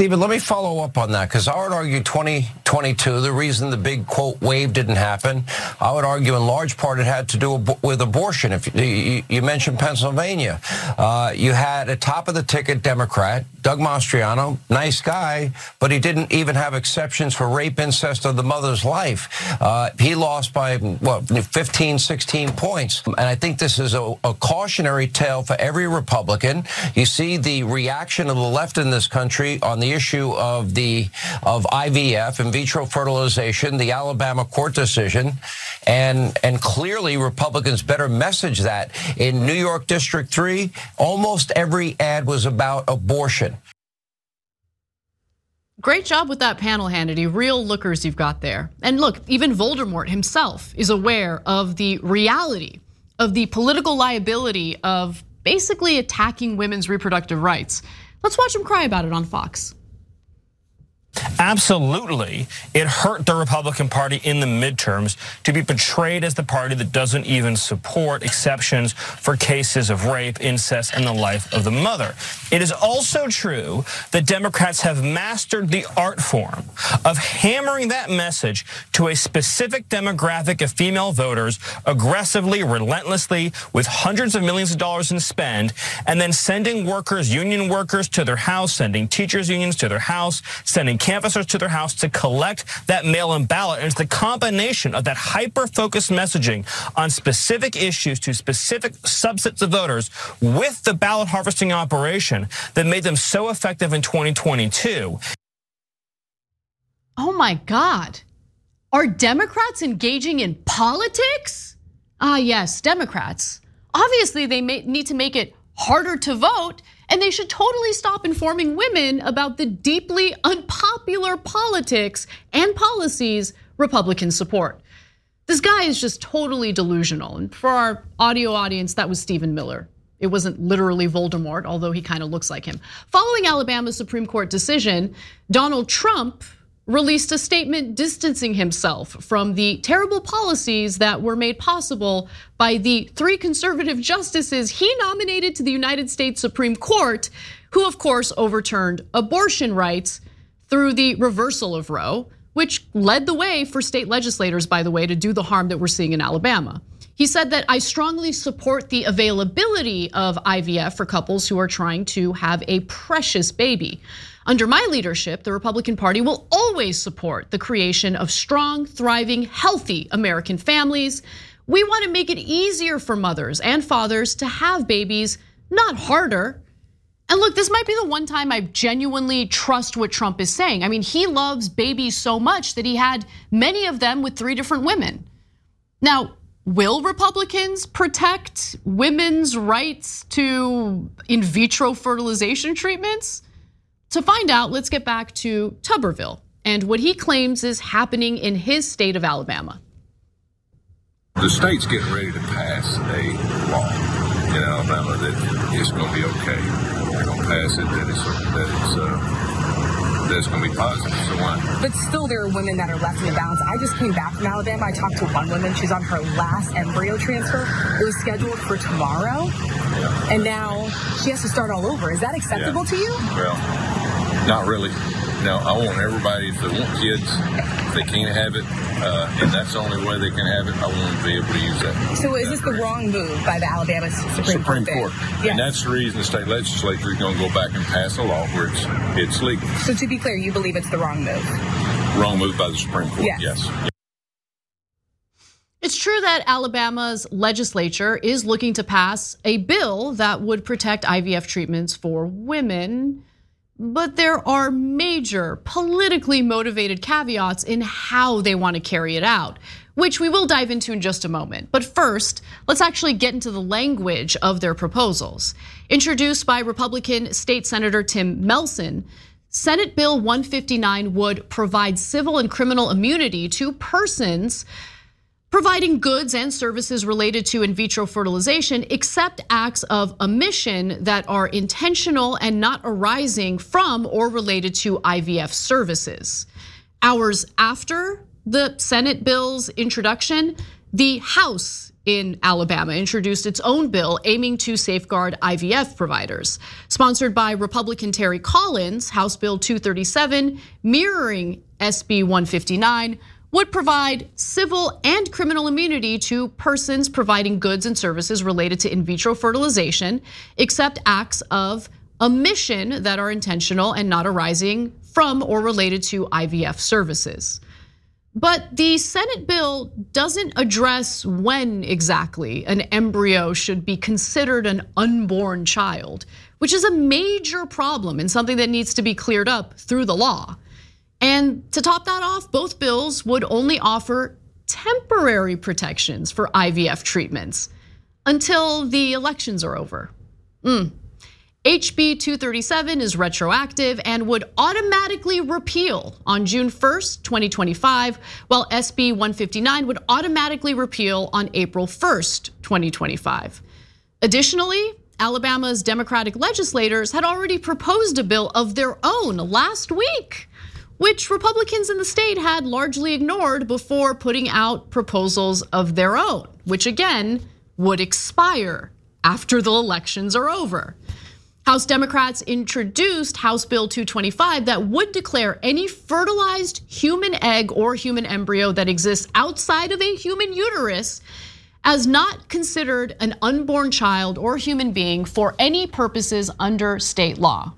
Stephen, let me follow up on that because I would argue 2022, the reason the big quote wave didn't happen, I would argue in large part it had to do with abortion. If you, you, you mentioned Pennsylvania, uh, you had a top of the ticket Democrat, Doug Mastriano, nice guy, but he didn't even have exceptions for rape, incest, or the mother's life. Uh, he lost by what 15, 16 points, and I think this is a, a cautionary tale for every Republican. You see the reaction of the left in this country on the issue of the of IVF, in vitro fertilization, the Alabama court decision, and and clearly Republicans better message that. In New York District 3, almost every ad was about abortion. Great job with that panel, Hannity. Real lookers you've got there. And look, even Voldemort himself is aware of the reality of the political liability of basically attacking women's reproductive rights. Let's watch him cry about it on Fox. Absolutely. It hurt the Republican Party in the midterms to be portrayed as the party that doesn't even support exceptions for cases of rape, incest, and the life of the mother. It is also true that Democrats have mastered the art form of hammering that message to a specific demographic of female voters aggressively, relentlessly, with hundreds of millions of dollars in spend, and then sending workers, union workers to their house, sending teachers unions to their house, sending canvassers to their house to collect that mail-in ballot. And it's the combination of that hyper-focused messaging on specific issues to specific subsets of voters with the ballot harvesting operation that made them so effective in 2022. Oh my God. Are Democrats engaging in politics? Ah, yes, Democrats. Obviously, they need to make it harder to vote, and they should totally stop informing women about the deeply unpopular politics and policies Republicans support. This guy is just totally delusional. And for our audio audience, that was Stephen Miller. It wasn't literally Voldemort, although he kind of looks like him. Following Alabama's Supreme Court decision, Donald Trump released a statement distancing himself from the terrible policies that were made possible by the three conservative justices he nominated to the United States Supreme Court, who, of course, overturned abortion rights through the reversal of Roe, which led the way for state legislators, by the way, to do the harm that we're seeing in Alabama. He said that I strongly support the availability of IVF for couples who are trying to have a precious baby. Under my leadership, the Republican Party will always support the creation of strong, thriving, healthy American families. We want to make it easier for mothers and fathers to have babies, not harder. And look, this might be the one time I genuinely trust what Trump is saying. I mean, he loves babies so much that he had many of them with three different women. Now, will Republicans protect women's rights to in vitro fertilization treatments? To find out, let's get back to Tuberville and what he claims is happening in his state of Alabama. The state's getting ready to pass a law in Alabama that it's going to be okay. They're going to pass it that it's that it's uh, it's going to be positive. So why? But still, there are women that are left in the balance. I just came back from Alabama. I talked to one woman. She's on her last embryo transfer. It was scheduled for tomorrow, Yeah. and now she has to start all over. Is that acceptable Yeah. to you? Well, not really. No, I want everybody, if they want kids, if they can't have it, uh, and that's the only way they can have it, I want them to be able to use that. So is this the wrong move by the Alabama Supreme, Supreme Court? Court. Yes. And that's the reason the state legislature is going to go back and pass a law where it's, it's legal. So to be clear, you believe it's the wrong move? Wrong move by the Supreme Court, Yes. yes. It's true that Alabama's legislature is looking to pass a bill that would protect IVF treatments for women, but there are major politically motivated caveats in how they want to carry it out, which we will dive into in just a moment. But first, let's actually get into the language of their proposals. Introduced by Republican State Senator Tim Melson, Senate Bill 159 would provide civil and criminal immunity to persons providing goods and services related to in vitro fertilization, except acts of omission that are intentional and not arising from or related to IVF services. Hours after the Senate bill's introduction, the House in Alabama introduced its own bill aiming to safeguard IVF providers. Sponsored by Republican Terry Collins, House Bill 237, mirroring SB 159, would provide civil and criminal immunity to persons providing goods and services related to in vitro fertilization, except acts of omission that are intentional and not arising from or related to IVF services. But the Senate bill doesn't address when exactly an embryo should be considered an unborn child, which is a major problem and something that needs to be cleared up through the law. And to top that off, both bills would only offer temporary protections for IVF treatments until the elections are over. Mm. HB 237 is retroactive and would automatically repeal on June 1st, 2025, while SB 159 would automatically repeal on April 1st, 2025. Additionally, Alabama's Democratic legislators had already proposed a bill of their own last week which Republicans in the state had largely ignored before putting out proposals of their own, which again would expire after the elections are over. House Democrats introduced House Bill 225 that would declare any fertilized human egg or human embryo that exists outside of a human uterus as not considered an unborn child or human being for any purposes under state law.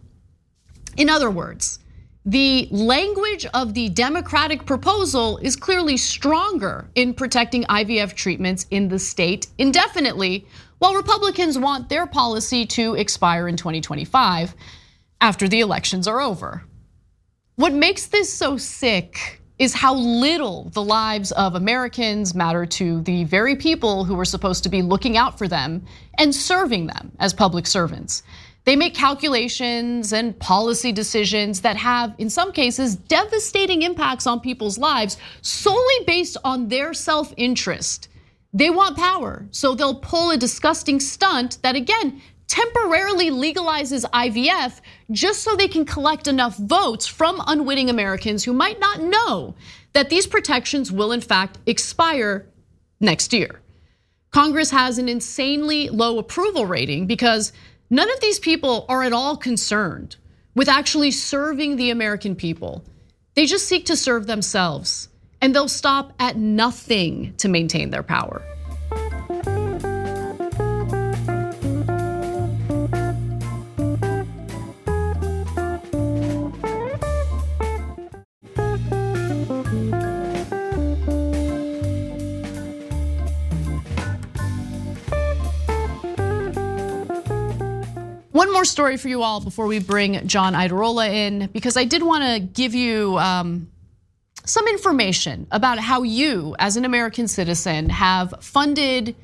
In other words, the language of the Democratic proposal is clearly stronger in protecting IVF treatments in the state indefinitely, while Republicans want their policy to expire in 2025 after the elections are over. What makes this so sick is how little the lives of Americans matter to the very people who are supposed to be looking out for them and serving them as public servants. They make calculations and policy decisions that have, in some cases, devastating impacts on people's lives solely based on their self interest. They want power, so they'll pull a disgusting stunt that, again, temporarily legalizes IVF just so they can collect enough votes from unwitting Americans who might not know that these protections will, in fact, expire next year. Congress has an insanely low approval rating because None of these people are at all concerned with actually serving the American people. They just seek to serve themselves, and they'll stop at nothing to maintain their power. One more story for you all before we bring John Iadarola in, because I did want to give you um, some information about how you, as an American citizen, have funded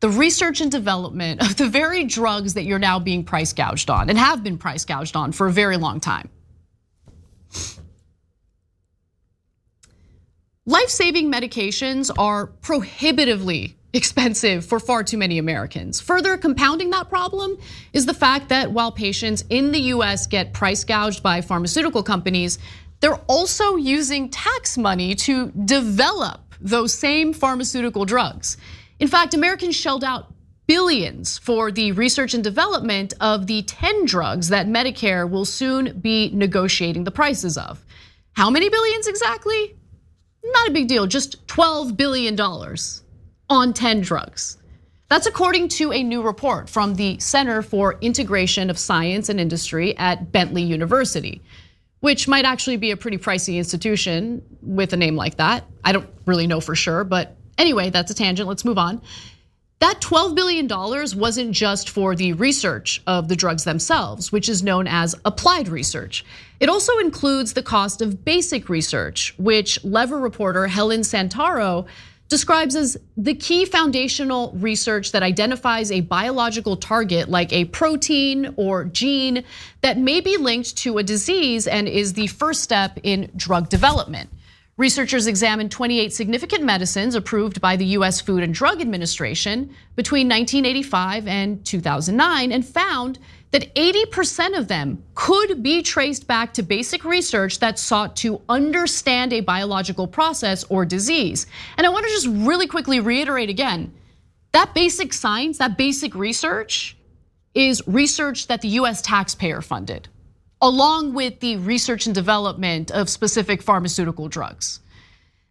the research and development of the very drugs that you're now being price gouged on and have been price gouged on for a very long time. Life saving medications are prohibitively expensive for far too many Americans. Further compounding that problem is the fact that while patients in the US get price gouged by pharmaceutical companies, they're also using tax money to develop those same pharmaceutical drugs. In fact, Americans shelled out billions for the research and development of the 10 drugs that Medicare will soon be negotiating the prices of. How many billions exactly? Not a big deal, just $12 billion on 10 drugs. That's according to a new report from the Center for Integration of Science and Industry at Bentley University, which might actually be a pretty pricey institution with a name like that. I don't really know for sure, but anyway, that's a tangent. Let's move on. That $12 billion wasn't just for the research of the drugs themselves, which is known as applied research. It also includes the cost of basic research, which Lever reporter Helen Santoro describes as the key foundational research that identifies a biological target like a protein or gene that may be linked to a disease and is the first step in drug development. Researchers examined 28 significant medicines approved by the US Food and Drug Administration between 1985 and 2009 and found that 80% of them could be traced back to basic research that sought to understand a biological process or disease. And I want to just really quickly reiterate again that basic science, that basic research is research that the US taxpayer funded along with the research and development of specific pharmaceutical drugs.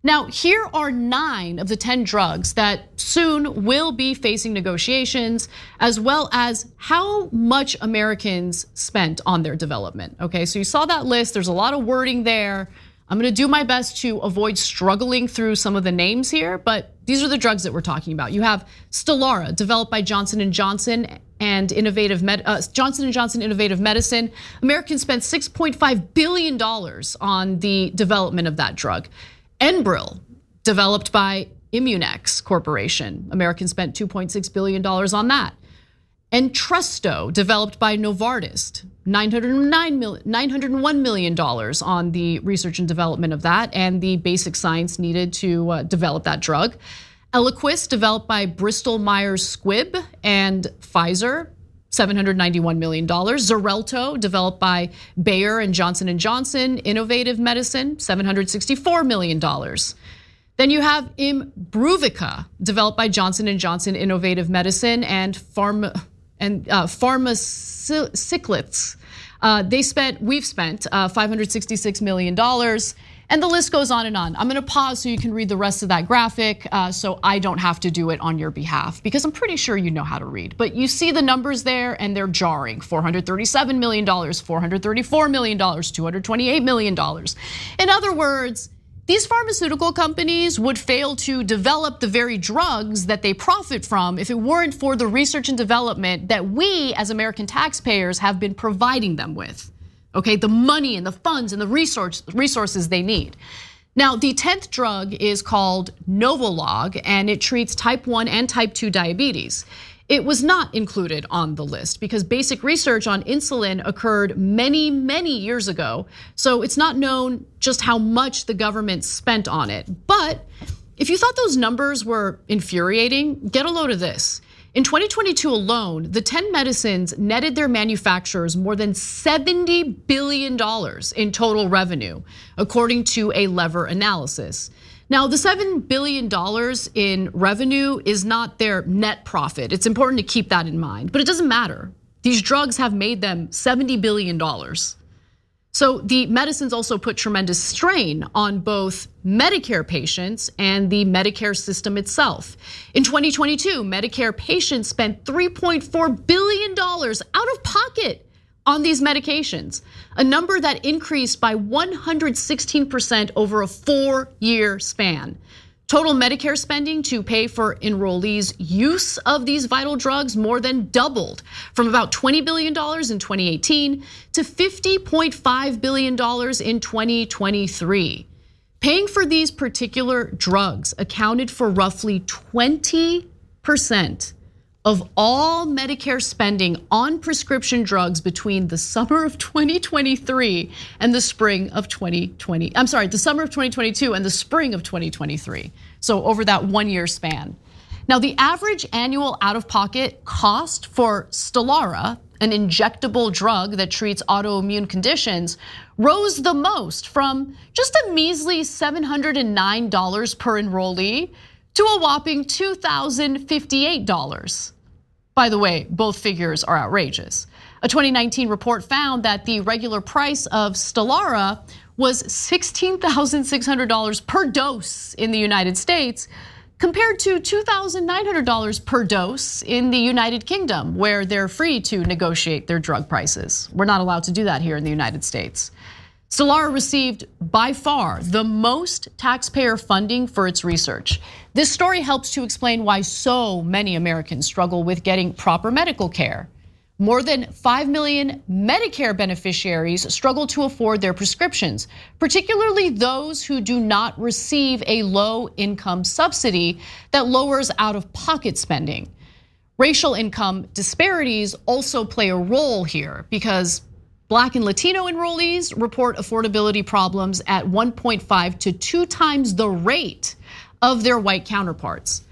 Now, here are nine of the 10 drugs that soon will be facing negotiations, as well as how much Americans spent on their development. Okay, so you saw that list, there's a lot of wording there. I'm gonna do my best to avoid struggling through some of the names here, but these are the drugs that we're talking about. You have Stelara, developed by Johnson & Johnson and innovative Med, uh, Johnson & Johnson Innovative Medicine. Americans spent 6.5 billion dollars on the development of that drug. Enbrel, developed by Immunex Corporation. Americans spent 2.6 billion dollars on that. Entresto, developed by Novartis, $901 million on the research and development of that and the basic science needed to uh, develop that drug. Eliquis, developed by Bristol Myers Squibb and Pfizer, $791 million. Xarelto, developed by Bayer and Johnson & Johnson Innovative Medicine, $764 million. Then you have Imbruvica, developed by Johnson & Johnson Innovative Medicine and Pharma and uh. Uh, they spent, we've spent uh, $566 million. And the list goes on and on. I'm gonna pause so you can read the rest of that graphic uh, so I don't have to do it on your behalf because I'm pretty sure you know how to read. But you see the numbers there and they're jarring. $437 million, $434 million, $228 million. In other words, these pharmaceutical companies would fail to develop the very drugs that they profit from if it weren't for the research and development that we as American taxpayers have been providing them with okay? The money and the funds and the resource, resources they need. Now, the 10th drug is called Novolog, and it treats type 1 and type 2 diabetes. It was not included on the list because basic research on insulin occurred many, many years ago. So it's not known just how much the government spent on it. But if you thought those numbers were infuriating, get a load of this. In 2022 alone, the 10 medicines netted their manufacturers more than $70 billion in total revenue, according to a lever analysis. Now, the $7 billion in revenue is not their net profit. It's important to keep that in mind, but it doesn't matter. These drugs have made them $70 billion. So the medicines also put tremendous strain on both Medicare patients and the Medicare system itself. In 2022, Medicare patients spent $3.4 billion out of pocket on these medications, a number that increased by 116% over a four year span. Total Medicare spending to pay for enrollees' use of these vital drugs more than doubled from about $20 billion in 2018 to $50.5 billion in 2023. Paying for these particular drugs accounted for roughly 20% of all Medicare spending on prescription drugs between the summer of 2023 and the spring of 2020. I'm sorry, the summer of 2022 and the spring of 2023. So over that one year span. Now, the average annual out of pocket cost for Stelara, an injectable drug that treats autoimmune conditions, rose the most from just a measly $709 per enrollee to a whopping $2,058. By the way, both figures are outrageous. A 2019 report found that the regular price of Stelara was $16,600 per dose in the United States compared to $2,900 per dose in the United Kingdom, where they're free to negotiate their drug prices. We're not allowed to do that here in the United States. Stelara received by far the most taxpayer funding for its research. This story helps to explain why so many Americans struggle with getting proper medical care. More than 5 million Medicare beneficiaries struggle to afford their prescriptions, particularly those who do not receive a low income subsidy that lowers out of pocket spending. Racial income disparities also play a role here because Black and Latino enrollees report affordability problems at 1.5 to 2 times the rate of their white counterparts.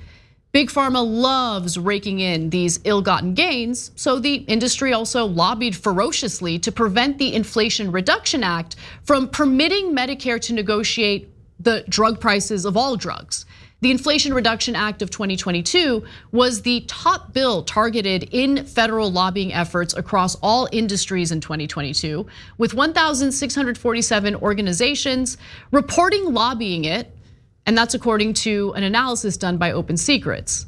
Big Pharma loves raking in these ill gotten gains, so the industry also lobbied ferociously to prevent the Inflation Reduction Act from permitting Medicare to negotiate the drug prices of all drugs. The Inflation Reduction Act of 2022 was the top bill targeted in federal lobbying efforts across all industries in 2022, with 1,647 organizations reporting lobbying it and that's according to an analysis done by Open Secrets.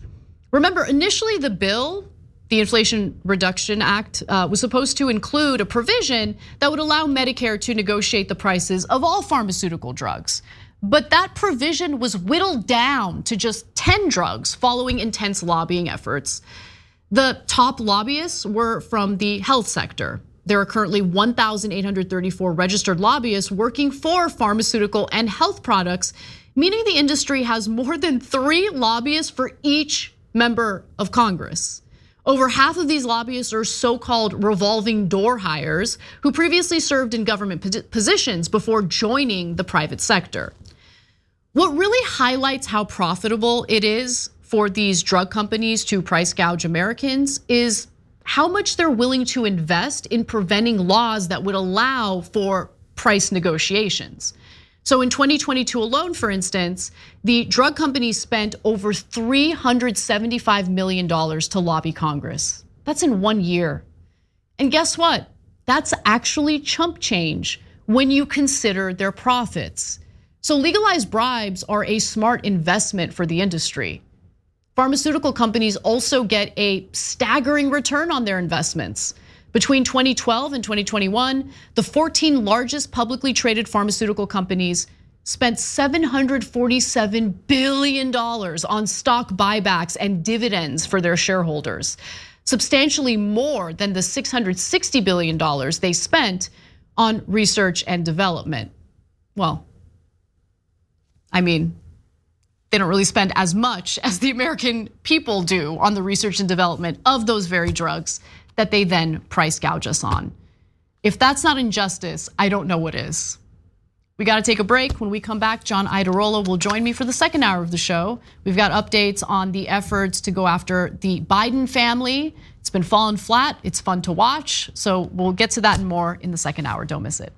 Remember, initially the bill, the Inflation Reduction Act, uh, was supposed to include a provision that would allow Medicare to negotiate the prices of all pharmaceutical drugs. But that provision was whittled down to just 10 drugs following intense lobbying efforts. The top lobbyists were from the health sector. There are currently 1,834 registered lobbyists working for pharmaceutical and health products meaning the industry has more than three lobbyists for each member of Congress. Over half of these lobbyists are so called revolving door hires who previously served in government positions before joining the private sector. What really highlights how profitable it is for these drug companies to price gouge Americans is how much they're willing to invest in preventing laws that would allow for price negotiations. So in 2022 alone, for instance, the drug companies spent over $375 million to lobby Congress. That's in one year. And guess what? That's actually chump change when you consider their profits. So legalized bribes are a smart investment for the industry. Pharmaceutical companies also get a staggering return on their investments. Between 2012 and 2021, the 14 largest publicly traded pharmaceutical companies spent $747 billion on stock buybacks and dividends for their shareholders, substantially more than the $660 billion they spent on research and development. Well, I mean, they don't really spend as much as the American people do on the research and development of those very drugs that they then price gouge us on. If that's not injustice, I don't know what is. We got to take a break. When we come back, John Iadarola will join me for the second hour of the show. We've got updates on the efforts to go after the Biden family. It's been falling flat. It's fun to watch. So we'll get to that and more in the second hour. Don't miss it.